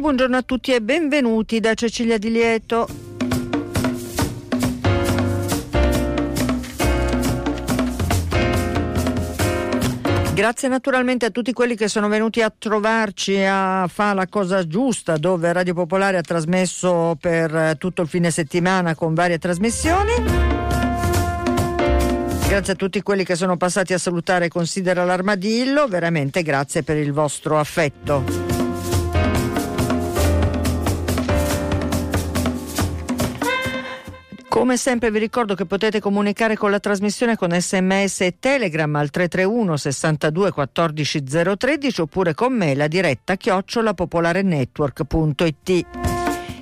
Buongiorno, a tutti e benvenuti da Cecilia Di Lieto. Grazie naturalmente a tutti quelli che sono venuti a trovarci a fare la cosa giusta, dove Radio Popolare ha trasmesso per tutto il fine settimana con varie trasmissioni. Grazie a tutti quelli che sono passati a salutare Considera l'Armadillo, veramente grazie per il vostro affetto. Come sempre vi ricordo che potete comunicare con la trasmissione con sms e telegram al 331 62 14 013 oppure con me la diretta chiocciolapopolarenetwork.it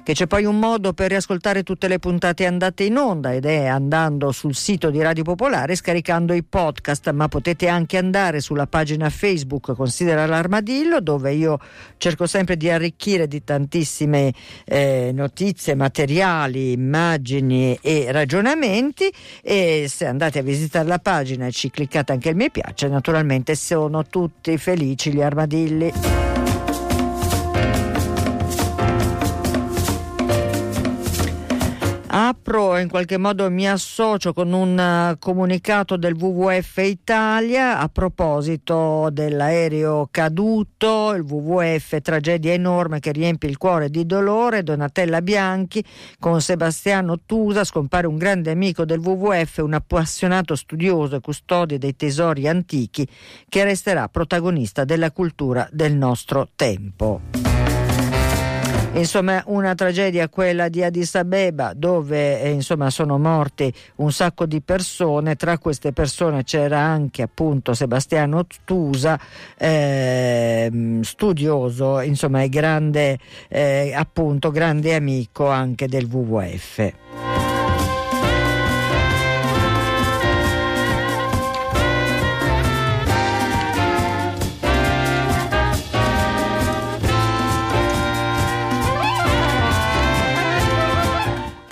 che c'è poi un modo per riascoltare tutte le puntate andate in onda ed è andando sul sito di Radio Popolare scaricando i podcast, ma potete anche andare sulla pagina Facebook Considera l'Armadillo dove io cerco sempre di arricchire di tantissime eh, notizie, materiali, immagini e ragionamenti e se andate a visitare la pagina e ci cliccate anche il mi piace, naturalmente sono tutti felici gli armadilli. Apro e in qualche modo mi associo con un eh, comunicato del WWF Italia a proposito dell'aereo caduto, il WWF tragedia enorme che riempie il cuore di dolore, Donatella Bianchi con Sebastiano Tusa scompare un grande amico del WWF, un appassionato studioso e custode dei tesori antichi che resterà protagonista della cultura del nostro tempo. Insomma, una tragedia quella di Addis Abeba dove eh, insomma, sono morti un sacco di persone, tra queste persone c'era anche appunto Sebastiano Tusa, eh, studioso, insomma, grande, eh, appunto, grande amico anche del WWF.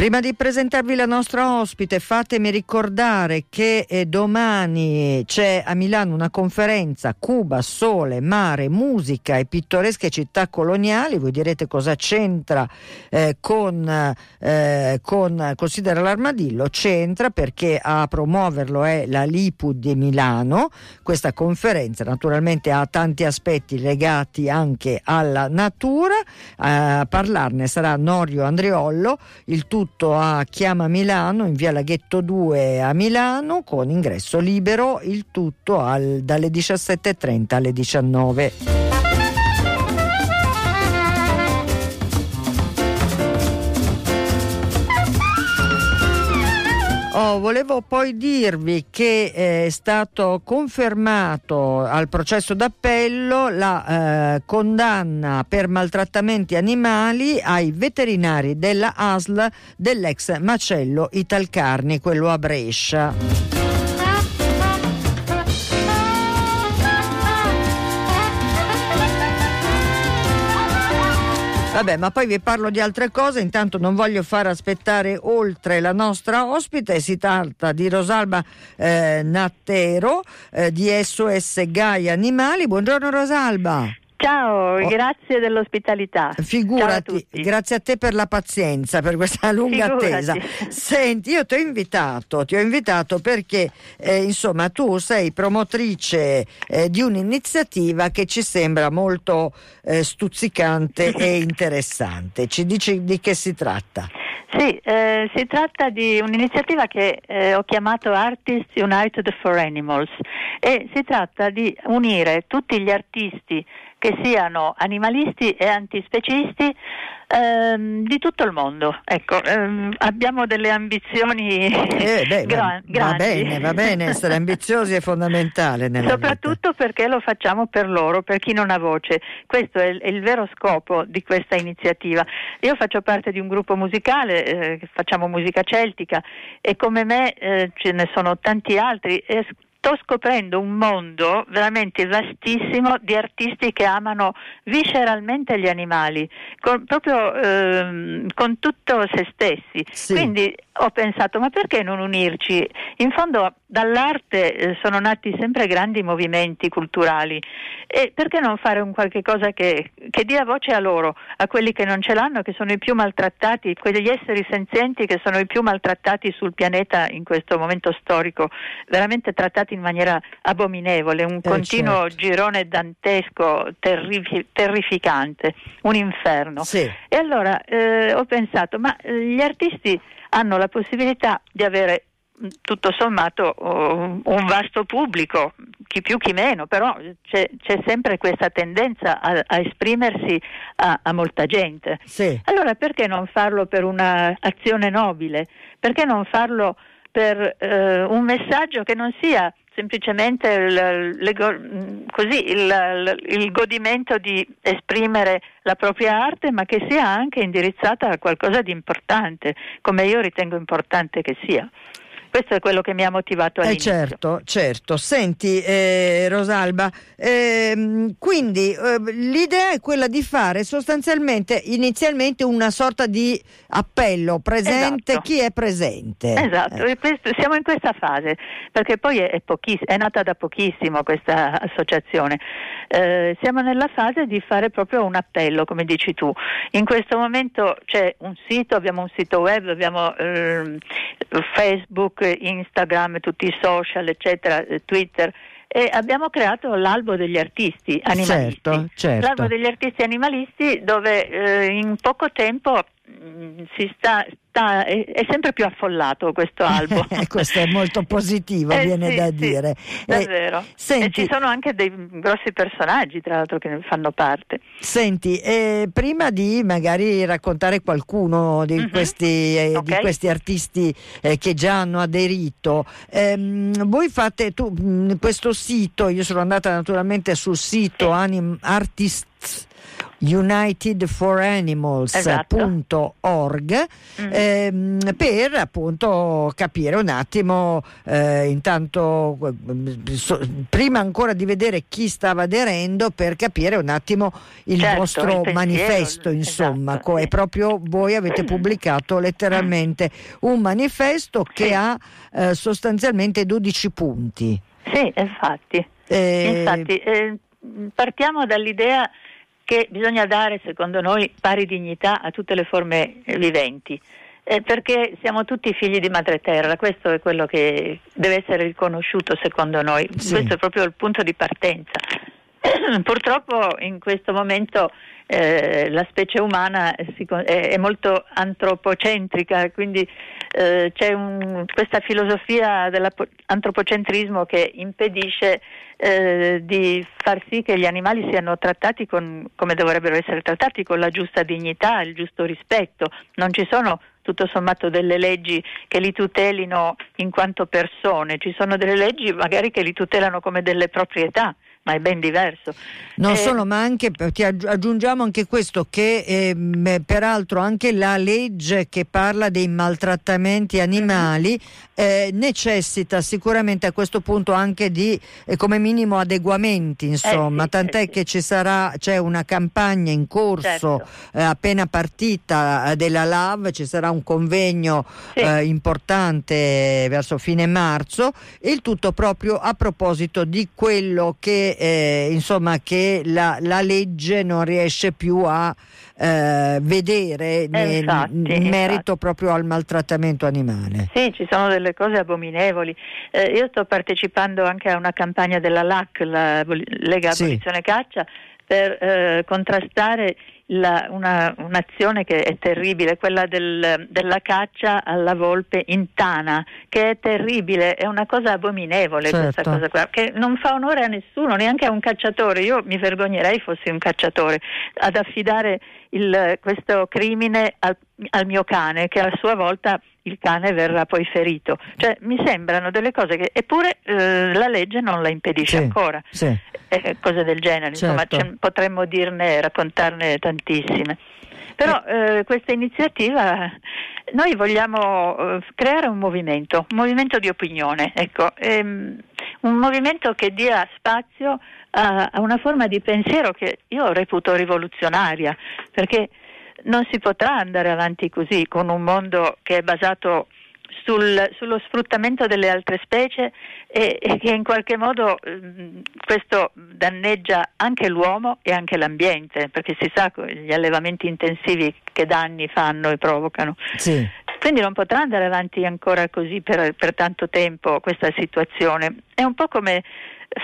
Prima di presentarvi la nostra ospite, fatemi ricordare che eh, domani c'è a Milano una conferenza Cuba, Sole, Mare, Musica e pittoresche città coloniali. Voi direte cosa c'entra eh, con, eh, con Considera l'Armadillo? C'entra perché a promuoverlo è la Lipu di Milano. Questa conferenza naturalmente ha tanti aspetti legati anche alla natura. A parlarne sarà Norio Andriollo, il tutto tutto a Chiama Milano in via Laghetto 2 a Milano con ingresso libero, il tutto al, dalle 17.30 alle 19. Oh, volevo poi dirvi che è stato confermato al processo d'appello la eh, condanna per maltrattamenti animali ai veterinari della ASL dell'ex macello Italcarni, quello a Brescia. Vabbè, ma poi vi parlo di altre cose, intanto non voglio far aspettare oltre la nostra ospite, si tratta di Rosalba eh, Nattero eh, di SOS Gaia Animali. Buongiorno Rosalba. Ciao, oh. grazie dell'ospitalità. Figurati, a grazie a te per la pazienza, per questa lunga Figurati. attesa. Senti, io ti ho invitato, ti ho invitato perché eh, insomma tu sei promotrice eh, di un'iniziativa che ci sembra molto eh, stuzzicante e interessante. Ci dici di che si tratta? Sì, eh, si tratta di un'iniziativa che eh, ho chiamato Artists United for Animals e si tratta di unire tutti gli artisti che siano animalisti e antispecisti ehm, di tutto il mondo. Ecco, ehm, abbiamo delle ambizioni eh, beh, gra- va, va bene, va bene, essere ambiziosi è fondamentale Soprattutto vita. perché lo facciamo per loro, per chi non ha voce. Questo è il, è il vero scopo di questa iniziativa. Io faccio parte di un gruppo musicale, eh, facciamo musica celtica e come me eh, ce ne sono tanti altri e sto scoprendo un mondo veramente vastissimo di artisti che amano visceralmente gli animali, con, proprio ehm, con tutto se stessi. Sì. Quindi ho pensato, ma perché non unirci? In fondo dall'arte eh, sono nati sempre grandi movimenti culturali e perché non fare un qualche cosa che, che, dia voce a loro, a quelli che non ce l'hanno, che sono i più maltrattati, quegli esseri senzienti che sono i più maltrattati sul pianeta in questo momento storico, veramente trattati in maniera abominevole, un eh, continuo certo. girone dantesco, terrifi- terrificante, un inferno. Sì. E allora eh, ho pensato, ma eh, gli artisti hanno la possibilità di avere mm, tutto sommato uh, un vasto pubblico, chi più chi meno, però c'è, c'è sempre questa tendenza a, a esprimersi a, a, molta gente. Sì. Allora perché non farlo per un'azione nobile? Perché non farlo per uh, un messaggio che non sia semplicemente il, il, così, il, il, godimento di esprimere la propria arte, ma che sia anche indirizzata a qualcosa di importante, come io ritengo importante che sia. Questo è quello che mi ha motivato all'inizio. Eh certo, certo. Senti eh, Rosalba, ehm, quindi eh, l'idea è quella di fare sostanzialmente inizialmente una sorta di appello presente, esatto. chi è presente. Esatto, eh. siamo in questa fase, perché poi è, è, è nata da pochissimo questa associazione. Eh, siamo nella fase di fare proprio un appello, come dici tu. In questo momento c'è un sito, abbiamo un sito web, abbiamo ehm, Facebook, Instagram, tutti i social, eccetera, eh, Twitter. E abbiamo creato l'albo degli artisti animalisti. Certo, certo. L'albo degli artisti animalisti dove eh, in poco tempo si sta, sta, è, è, sempre più affollato questo albo. questo è molto positivo, eh, viene sì, da sì, dire. Davvero. Eh, senti, e ci sono anche dei grossi personaggi, tra l'altro, che ne fanno parte. Senti, eh, prima di magari raccontare qualcuno di, mm-hmm. questi, eh, okay. di questi, artisti eh, che già hanno aderito, ehm, voi fate tu, mm, questo sito, io sono andata naturalmente sul sito sì. Anim Artists unitedforanimals.org esatto. mm. ehm, per appunto capire un attimo eh, intanto so, prima ancora di vedere chi stava aderendo per capire un attimo il certo, vostro il manifesto insomma esatto, co- sì. proprio voi avete pubblicato letteralmente un manifesto che sì. ha eh, sostanzialmente 12 punti sì infatti, eh, infatti eh, partiamo dall'idea che bisogna dare, secondo noi, pari dignità a tutte le forme viventi. Eh, perché siamo tutti figli di madre terra, questo è quello che deve essere riconosciuto secondo noi, sì. questo è proprio il punto di partenza. Purtroppo in questo momento eh, la specie umana si, è, è, molto antropocentrica, quindi eh, c'è un, questa filosofia dell'antropocentrismo che impedisce eh, di far sì che gli animali siano trattati con, come dovrebbero essere trattati, con la giusta dignità, il giusto rispetto. Non ci sono tutto sommato delle leggi che li tutelino in quanto persone, ci sono delle leggi magari che li tutelano come delle proprietà ma è ben diverso. Non eh, solo, ma anche aggiungiamo anche questo che eh, peraltro anche la legge che parla dei maltrattamenti animali eh, necessita sicuramente a questo punto anche di eh, come minimo adeguamenti, insomma, sì, tant'è sì. che ci sarà c'è una campagna in corso certo. Eh, appena partita eh, della LAV, ci sarà un convegno sì. importante verso fine marzo, il tutto proprio a proposito di quello che, eh, insomma, che la, la, legge non riesce più a eh, vedere eh, infatti, in merito infatti. proprio al maltrattamento animale. Sì, ci sono delle cose abominevoli. Eh, io sto partecipando anche a una campagna della LAC, la Lega Abolizione sì. Caccia, per eh, contrastare la, una, un'azione che è terribile, quella del, della caccia alla volpe in tana, che è terribile, è una cosa abominevole certo. questa cosa qua, che non fa onore a nessuno, neanche a un cacciatore. Io mi vergognerei fossi un cacciatore ad affidare il, questo crimine al, al mio cane, che a sua volta il cane verrà poi ferito. Cioè, mi sembrano delle cose che eppure eh, la legge non la impedisce sì, ancora. Sì. Eh, cose del genere, certo. insomma, potremmo dirne, raccontarne tantissime. Però eh, questa iniziativa noi vogliamo eh, creare un movimento, un movimento di opinione, ecco, ehm, un movimento che dia spazio a, a una forma di pensiero che io reputo rivoluzionaria, perché non si potrà andare avanti così con un mondo che è basato sul, sullo sfruttamento delle altre specie e, e che in qualche modo eh, questo danneggia anche l'uomo e anche l'ambiente, perché si sa gli allevamenti intensivi che danni fanno e provocano. Sì. Quindi non potrà andare avanti ancora così per, per tanto tempo questa situazione. È un po' come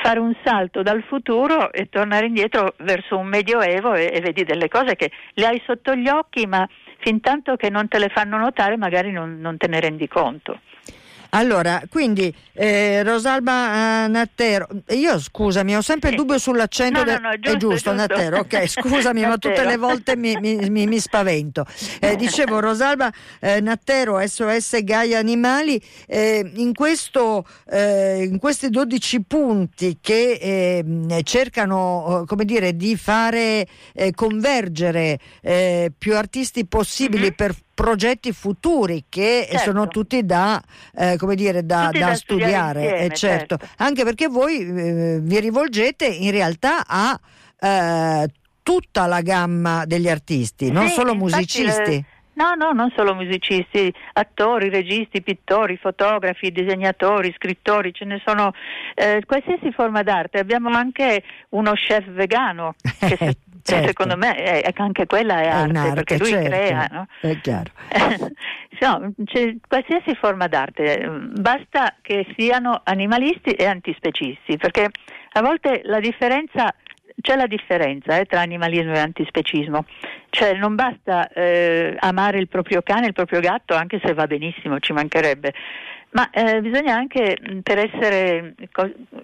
fare un salto dal futuro e tornare indietro verso un medioevo e, e vedi delle cose che le hai sotto gli occhi ma fin tanto che non te le fanno notare magari non, non te ne rendi conto. Allora, quindi eh, Rosalba uh, Nattero, io scusami, ho sempre il dubbio sull'accento, no, no, no, giusto, è giusto, giusto. Nattero, ok, scusami, ma tutte le volte mi, mi, mi, mi spavento. Eh, dicevo, Rosalba eh, Nattero, SOS Gaia Animali, eh, in, questo, eh, in, questi 12 punti che ehm, cercano, come dire, di fare eh, convergere più artisti possibili mm-hmm. per progetti futuri che certo. sono tutti da, eh, come dire, da, da, da studiare, insieme, eh, certo. certo. anche perché voi eh, vi rivolgete in realtà a eh, tutta la gamma degli artisti, non sì, solo musicisti. Eh, no, no, non solo musicisti, attori, registi, pittori, fotografi, disegnatori, scrittori, ce ne sono eh, qualsiasi forma d'arte. Abbiamo anche uno chef vegano che certo. secondo me è, anche quella è, è arte, arte, perché lui certo. crea. No? È chiaro. no, c'è qualsiasi forma d'arte, basta che siano animalisti e antispecisti, perché a volte la differenza c'è la differenza eh, tra animalismo e antispecismo, cioè non basta eh, amare il proprio cane, il proprio gatto, anche se va benissimo, ci mancherebbe, ma eh, bisogna anche per essere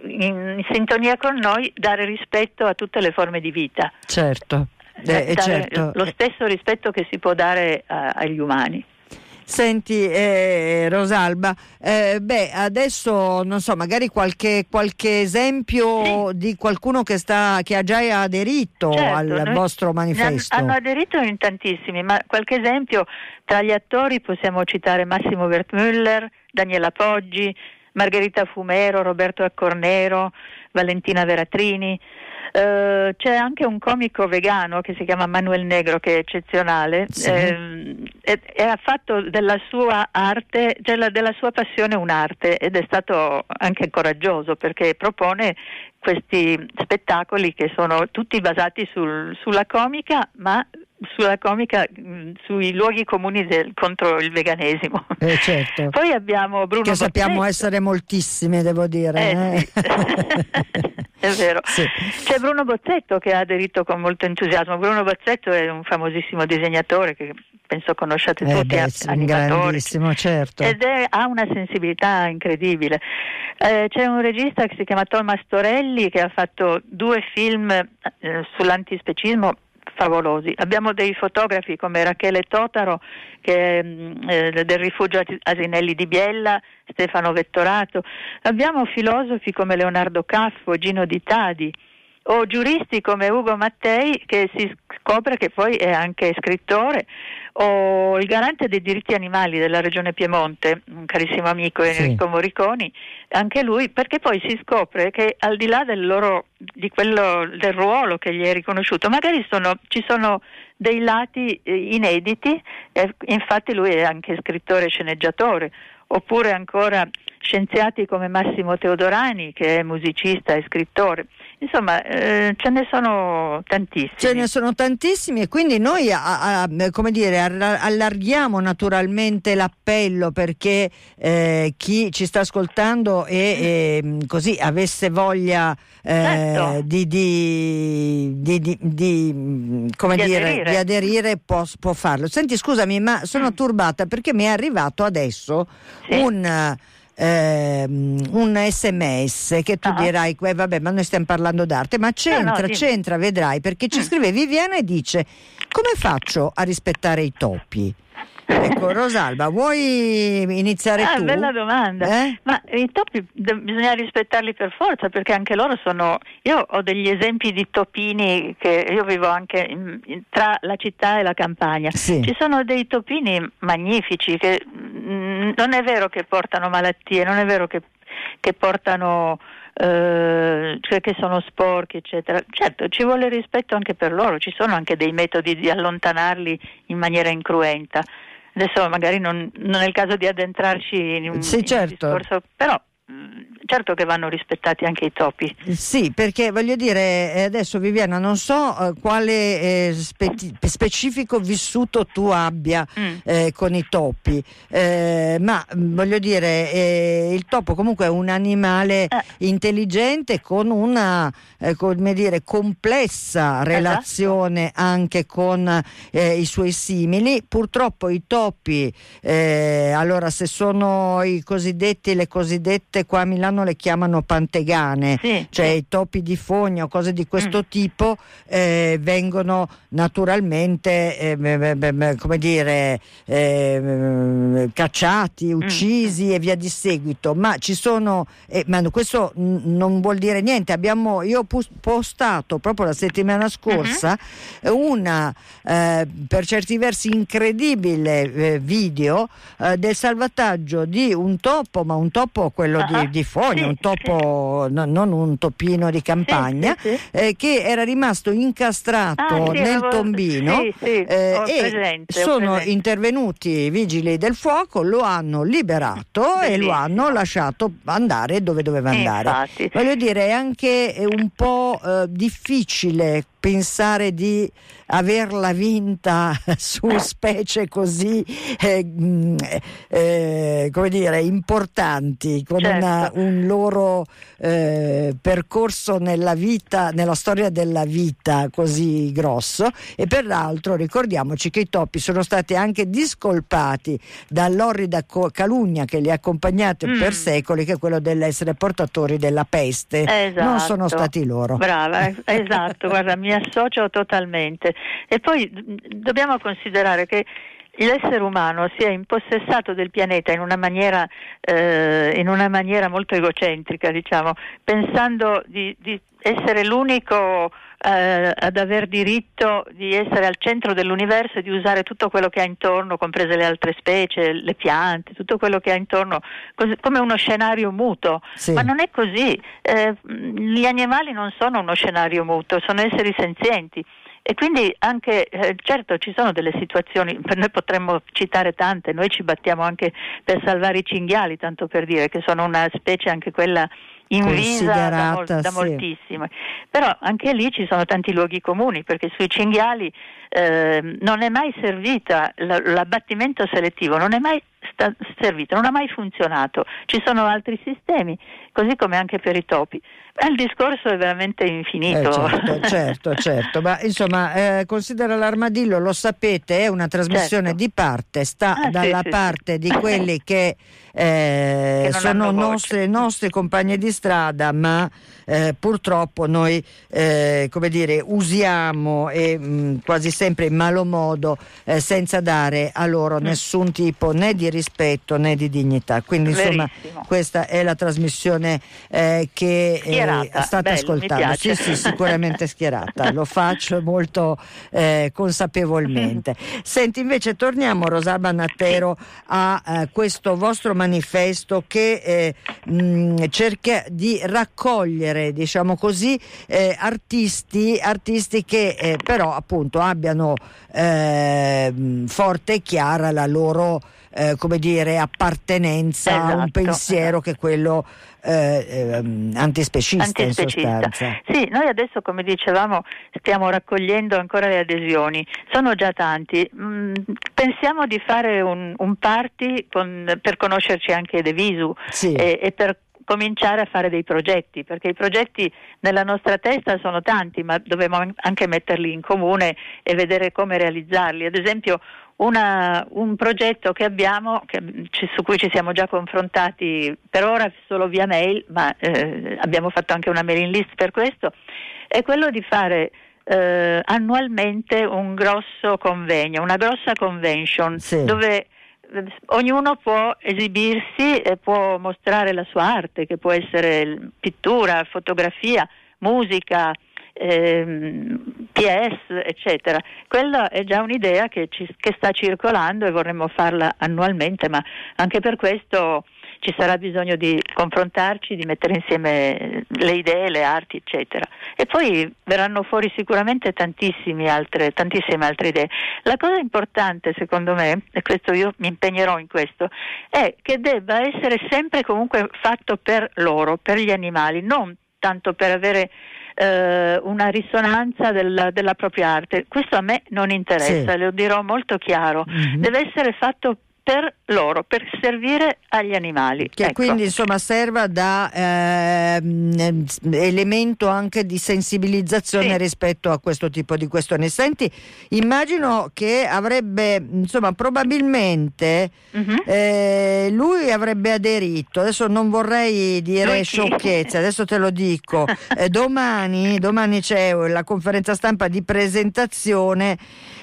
in, sintonia con noi dare rispetto a tutte le forme di vita. Certo, eh, certo. lo stesso rispetto che si può dare a, agli umani. Senti eh, Rosalba, eh, beh adesso non so, magari qualche, qualche esempio sì. di qualcuno che, sta, che ha già aderito certo, al vostro manifesto. Hanno aderito in tantissimi, ma qualche esempio tra gli attori possiamo citare Massimo Wertmüller, Daniela Poggi, Margherita Fumero, Roberto Accornero, Valentina Veratrini. Uh, c'è anche un comico vegano che si chiama Manuel Negro che è eccezionale sì. eh, e, e, ha fatto della sua arte, della, della sua passione un'arte ed è stato anche coraggioso perché propone questi spettacoli che sono tutti basati sul, sulla comica ma sulla comica mh, sui luoghi comuni del, contro il veganesimo. Eh, certo. Poi abbiamo Bruno Che Bozzetto. sappiamo essere moltissime, devo dire. Eh, eh. Sì. è vero. Sì. C'è Bruno Bozzetto che ha aderito con molto entusiasmo. Bruno Bozzetto è un famosissimo disegnatore che penso conosciate eh tutti, beh, grandissimo, certo. Ed è, ha una sensibilità incredibile. Eh, c'è un regista che si chiama Thomas Torelli che ha fatto due film eh, sull'antispecismo favolosi. Abbiamo dei fotografi come Rachele Totaro che, mm, eh, del rifugio Asinelli di Biella, Stefano Vettorato. Abbiamo filosofi come Leonardo Caffo, Gino Di Tadi o giuristi come Ugo Mattei che si scopre che poi è anche scrittore o il garante dei diritti animali della regione Piemonte, un carissimo amico Enrico sì. Moriconi, anche lui, perché poi si scopre che al di là del, loro, di quello, del ruolo che gli è riconosciuto, magari sono, ci sono dei lati eh, inediti, infatti lui è anche scrittore e sceneggiatore, oppure ancora scienziati come Massimo Teodorani che è musicista e scrittore. Insomma, eh, ce ne sono tantissimi. Ce ne sono tantissimi e quindi noi a, a, come dire, allarghiamo naturalmente l'appello perché eh, chi ci sta ascoltando e, e così avesse voglia eh, certo. di, di, di, di, come dire, aderire, aderire può, può, farlo. Senti, scusami, ma sono mm. turbata perché mi è arrivato adesso sì. un ehm, un sms che tu ah. dirai, eh, vabbè ma noi stiamo parlando d'arte, ma c'entra, no, no, c'entra, vedrai, perché ci mm. scrive Viviana e dice come faccio a rispettare i topi? Ecco, Rosalba, vuoi iniziare ah, tu? Bella domanda. Eh? Ma i topi bisogna rispettarli per forza perché anche loro sono. Io ho degli esempi di topini che io vivo anche in, in, tra la città e la campagna. Sì. Ci sono dei topini magnifici che non è vero che portano malattie, non è vero che, che portano. Eh, cioè che sono sporchi, eccetera. Certo, ci vuole rispetto anche per loro, ci sono anche dei metodi di allontanarli in maniera incruenta. Adesso magari non, non è il caso di addentrarci in un, sì, certo. in un discorso, però certo che vanno rispettati anche i topi. Sì, perché voglio dire, eh, adesso Viviana, non so eh, quale eh, spe- specifico vissuto tu abbia mm. eh, con i topi, eh, ma mm, voglio dire, il topo comunque è un animale intelligente con una come dire, complessa esatto. relazione esatto. anche con i suoi simili. Purtroppo i topi, allora se sono i cosiddetti, le cosiddette volte qua a Milano le chiamano pantegane, sì, cioè sì. i topi di fogna o cose di questo mm. tipo eh, vengono naturalmente eh, come dire eh, cacciati, mm. uccisi mm. e via di seguito, ma ci sono eh, ma questo non vuol dire niente, abbiamo io ho postato proprio la settimana scorsa uh-huh. una eh, per certi versi incredibile eh, video del salvataggio di un topo, ma un topo quello. Di, di fogna, sì, un topo, sì. no, non un topino di campagna, sì, eh, che era rimasto incastrato ah, nel avevo, tombino eh, e presente, sono intervenuti i vigili del fuoco, lo hanno liberato e lo hanno lasciato andare dove doveva andare. Infatti. Voglio dire, è anche un po' eh, difficile pensare di averla vinta su specie così eh, mm, eh, come dire, importanti, con certo. Una, un loro eh, percorso nella vita, nella storia della vita così grosso e peraltro ricordiamoci che i topi sono stati anche discolpati dall'orrida calunnia che li ha accompagnati mm. per secoli che è quello dell'essere portatori della peste. Esatto. Non sono stati loro. Brava, esatto, guarda, mi associo totalmente. E poi dobbiamo considerare che l'essere umano si è impossessato del pianeta in una maniera, eh, in una maniera molto egocentrica, diciamo, pensando di, di essere l'unico eh, ad aver diritto di essere al centro dell'universo e di usare tutto quello che ha intorno, comprese le altre specie, le piante, tutto quello che ha intorno, così, come uno scenario muto. Sì. Ma non è così. Eh, gli animali non sono uno scenario muto, sono esseri senzienti. E quindi anche, eh, certo ci sono delle situazioni, noi potremmo citare tante, noi ci battiamo anche per salvare i cinghiali, tanto per dire che sono una specie anche quella invisa da, mol- da sì. moltissimo. Però anche lì ci sono tanti luoghi comuni, perché sui cinghiali eh, non è mai servita l- l'abbattimento selettivo, non è mai sta- servito, non ha mai funzionato. Ci sono altri sistemi, così come anche per i topi. Il discorso è veramente infinito. Eh, certo, certo, certo, ma insomma, eh, considera l'armadillo, lo sapete, è una trasmissione certo. di parte, sta ah, dalla sì, parte sì. di quelli che, eh, che sono nostri, nostri compagni di strada, ma eh, purtroppo noi eh, come dire, usiamo e, mh, quasi sempre in malo modo eh, senza dare a loro mm. nessun tipo né di rispetto né di dignità. Quindi insomma Verissimo. questa è la trasmissione eh, che eh, state Bello, ascoltando. Sì, sì, sicuramente schierata, lo faccio molto eh, consapevolmente. Senti, invece torniamo Rosalba Nattero a eh, questo vostro manifesto che eh, mh, cerca di raccogliere, diciamo così, eh, artisti, artisti che eh, però appunto abbiano forte e chiara la loro eh, come dire, appartenenza esatto. a un esatto. pensiero che è quello eh, ehm, antispecista, antispecista. Sì, noi adesso come dicevamo stiamo raccogliendo ancora le adesioni, sono già tanti. Mm, pensiamo di fare un, un party con, per conoscerci anche De Visu sì. e, e per cominciare a fare dei progetti, perché i progetti nella nostra testa sono tanti, ma dobbiamo anche metterli in comune e vedere come realizzarli. Ad esempio una, un progetto che abbiamo, che, su cui ci siamo già confrontati per ora solo via mail, ma eh, abbiamo fatto anche una mailing list per questo, è quello di fare eh, annualmente un grosso convegno, una grossa convention sì. dove ognuno può esibirsi e può mostrare la sua arte, che può essere pittura, fotografia, musica, ehm, PS, eccetera. Quella è già un'idea che, ci, che sta circolando e vorremmo farla annualmente, ma anche per questo ci sarà bisogno di confrontarci, di mettere insieme le idee, le arti, eccetera. E poi verranno fuori sicuramente altre, tantissime altre idee. La cosa importante, secondo me, e questo io mi impegnerò in questo, è che debba essere sempre comunque fatto per loro, per gli animali, non tanto per avere eh, una risonanza della, della, propria arte. Questo a me non interessa, sì. lo dirò molto chiaro. Mm-hmm. Deve essere fatto per loro, per servire agli animali. Che ecco. quindi insomma serva da eh, elemento anche di sensibilizzazione sì. rispetto a questo tipo di questioni. Senti, immagino che avrebbe, insomma, probabilmente uh-huh. eh, lui avrebbe aderito, adesso non vorrei dire sciocchezze, adesso te lo dico, eh, domani, domani c'è la conferenza stampa di presentazione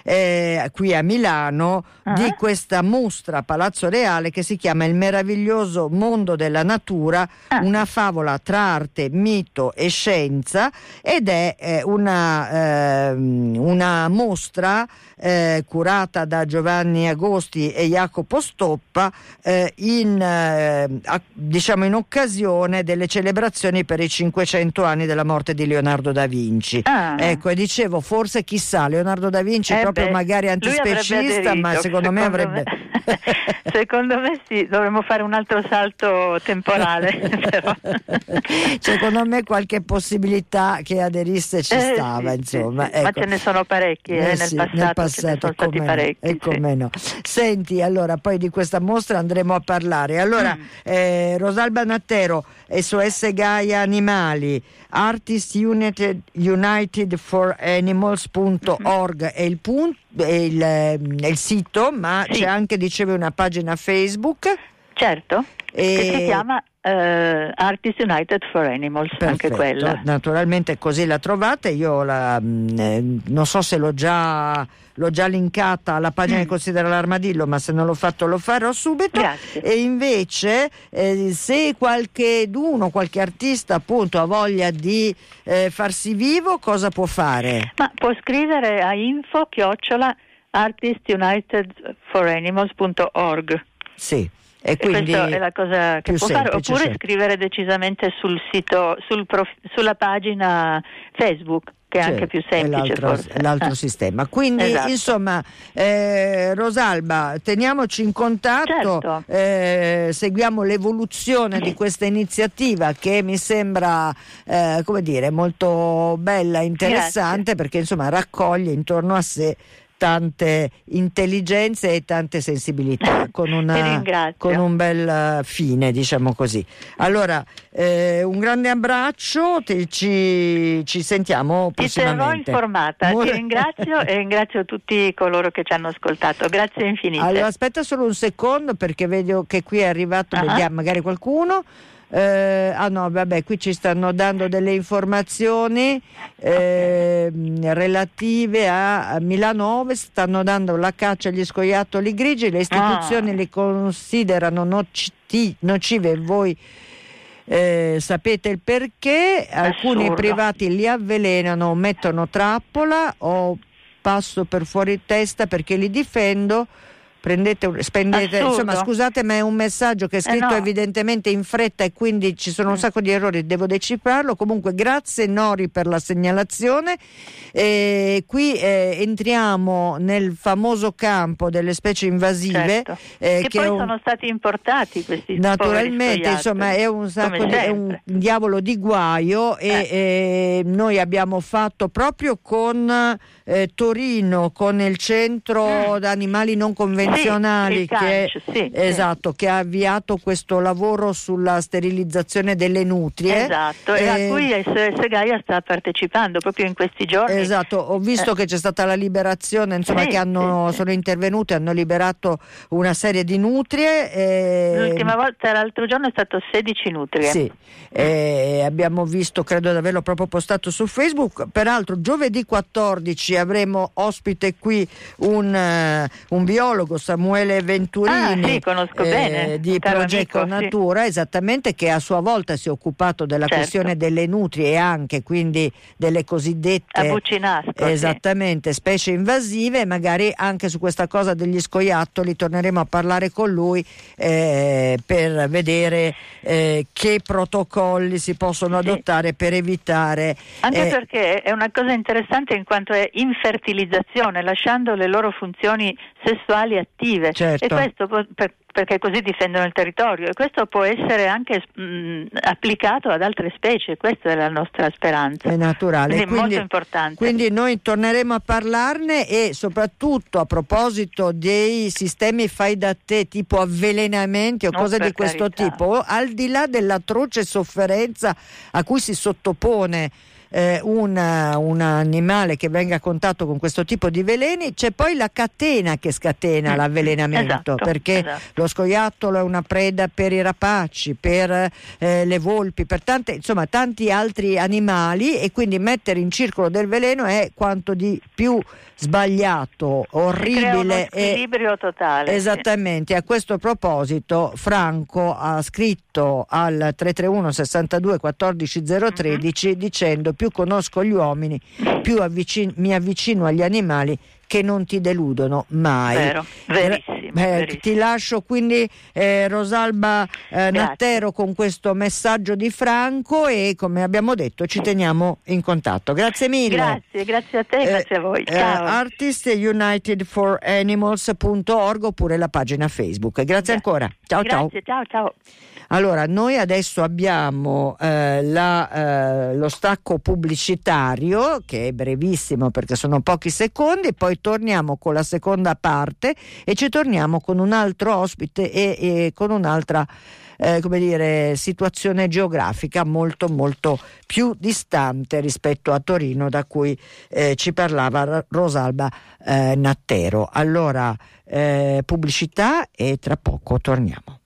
eh, qui a Milano uh-huh. di questa mostra Palazzo Reale che si chiama Il meraviglioso mondo della natura, uh-huh. una favola tra arte, mito e scienza ed è eh, una, eh, una mostra eh, curata da Giovanni Agosti e Jacopo Stoppa eh, in, eh, a, diciamo in occasione delle celebrazioni per i 500 anni della morte di Leonardo da Vinci. Ah. Ecco, e dicevo, forse chissà, Leonardo da Vinci eh proprio magari antispecista, ma secondo, secondo me avrebbe... Me, secondo me sì, dovremmo fare un altro salto temporale. secondo me qualche possibilità che aderisse ci eh, stava, sì, insomma. Sì, sì. Ecco. Ma ce ne sono parecchi nel passato. Nel passato, come parecchi, e come sì. no. Senti, allora poi di questa mostra andremo a parlare. Allora, mm. eh, Rosalba Nattero, SOS Gaia Animali, Artists United, United for Animals.org mm-hmm. è il punto. È il, il sito, ma sì. c'è anche, dicevi, una pagina Facebook. Certo, e... che si chiama Uh, Artists United for Animals, Perfetto. anche quella. Naturalmente così la trovate, io la, mh, mm, eh, non so se l'ho già, l'ho già linkata alla pagina mm. che considera l'armadillo, ma se non l'ho fatto lo farò subito. Grazie. E invece eh, se qualche d'uno, qualche artista appunto ha voglia di eh, farsi vivo, cosa può fare? Ma può scrivere a info chiocciola artistunitedforanimals.org. Sì. E quindi questa è la cosa che può fare, oppure certo. scrivere decisamente sul sito, sul prof, sulla pagina Facebook che è certo, anche più semplice l'altro, l'altro ah. sistema. Quindi esatto. insomma eh, Rosalba teniamoci in contatto, certo. eh, seguiamo l'evoluzione di questa iniziativa che mi sembra eh, come dire molto bella, interessante Grazie. perché insomma raccoglie intorno a sé tante intelligenze e tante sensibilità con, una, con un bel eh, fine, diciamo così. Allora, eh, un grande abbraccio, ti, ci, ci, sentiamo prossimamente. Ti terrò informata, Mor- ti ringrazio e ringrazio tutti coloro che ci hanno ascoltato. Grazie infinite. Allora, aspetta solo un secondo perché vedo che qui è arrivato, uh-huh. vediamo magari qualcuno. Eh, ah no, vabbè, qui ci stanno dando delle informazioni eh, relative a, Milano Ovest, stanno dando la caccia agli scoiattoli grigi, le istituzioni ah. li considerano nociti, nocive voi eh, sapete il perché, alcuni Assurdo. privati li avvelenano, mettono trappola o passo per fuori testa perché li difendo prendete, spendete, Assurdo. insomma scusate ma è un messaggio che è Eh, scritto no. evidentemente in fretta e quindi ci sono un Mm. sacco di errori, devo decifrarlo, comunque grazie Nori per la segnalazione, Eh, qui eh, entriamo nel famoso campo delle specie invasive Certo. eh, che che poi un- sono stati importati questi Naturalmente, insomma, è un, sacco di- è un diavolo di guaio e eh, noi abbiamo fatto proprio con eh, Torino, con il centro d'animali non convenzionali, Mm. il che, CANC, sì, esatto, che ha avviato questo lavoro sulla sterilizzazione delle nutrie. Esatto, e a Eh, cui SOS Gaia sta partecipando proprio in questi giorni. Esatto, ho visto Eh. che c'è stata la liberazione, insomma, Sì, che hanno, sì, sì. sono intervenute, hanno liberato una serie di nutrie. eh, L'ultima volta, l'altro giorno, è stato 16 nutrie. Sì, eh, abbiamo visto, credo di averlo proprio postato su Facebook. Peraltro, giovedì 14 avremo ospite qui un, eh, un biologo, Samuele Venturini, Ah, sì, bene, di Progetto amico, sì. Natura, esattamente, che a sua volta si è occupato della Certo. questione delle nutrie e anche quindi delle cosiddette Bucinasco. sì. Esattamente, specie invasive, magari anche su questa cosa degli scoiattoli torneremo a parlare con lui eh, per vedere eh, che protocolli si possono Sì. adottare per evitare. Anche eh, perché è una cosa interessante in quanto è infertilizzazione, lasciando le loro funzioni sessuali attive. Certo. E questo per- perché così difendono il territorio e questo può essere anche mh, applicato ad altre specie, questa è la nostra speranza. È naturale. Quindi è molto importante. quindi noi torneremo a parlarne e soprattutto a proposito dei sistemi fai da te tipo avvelenamenti o No, cose per di questo carità. tipo, al di là dell'atroce sofferenza a cui si sottopone eh, un, un animale che venga a contatto con questo tipo di veleni, c'è poi la catena che scatena Mm, l'avvelenamento, esatto, perché esatto. lo scoiattolo è una preda per i rapaci, per eh, le volpi, per tante, insomma, tanti altri animali e quindi mettere in circolo del veleno è quanto di più sbagliato, orribile e squilibrio totale. sì. Esattamente, a questo proposito Franco ha scritto al 331 62 14 013 Mhm. dicendo più conosco gli uomini, più avvicin- mi avvicino agli animali che non ti deludono mai. Vero, verissimo, Eh, verissimo. Ti lascio quindi eh, Rosalba eh, Nattero con questo messaggio di Franco e come abbiamo detto ci teniamo in contatto. Grazie mille. Grazie, grazie a te, Eh, grazie a voi. eh, Ciao. artistunitedforanimals.org oppure la pagina Facebook. Grazie ancora. Ciao ciao. Grazie, ciao, ciao. Allora, noi adesso abbiamo eh, la, eh, lo stacco pubblicitario che è brevissimo perché sono pochi secondi, poi torniamo con la seconda parte e ci torniamo con un altro ospite e, e con un'altra eh, come dire, situazione geografica molto molto più distante rispetto a Torino da cui eh, ci parlava Rosalba eh, Nattero. Allora, eh, pubblicità e tra poco torniamo.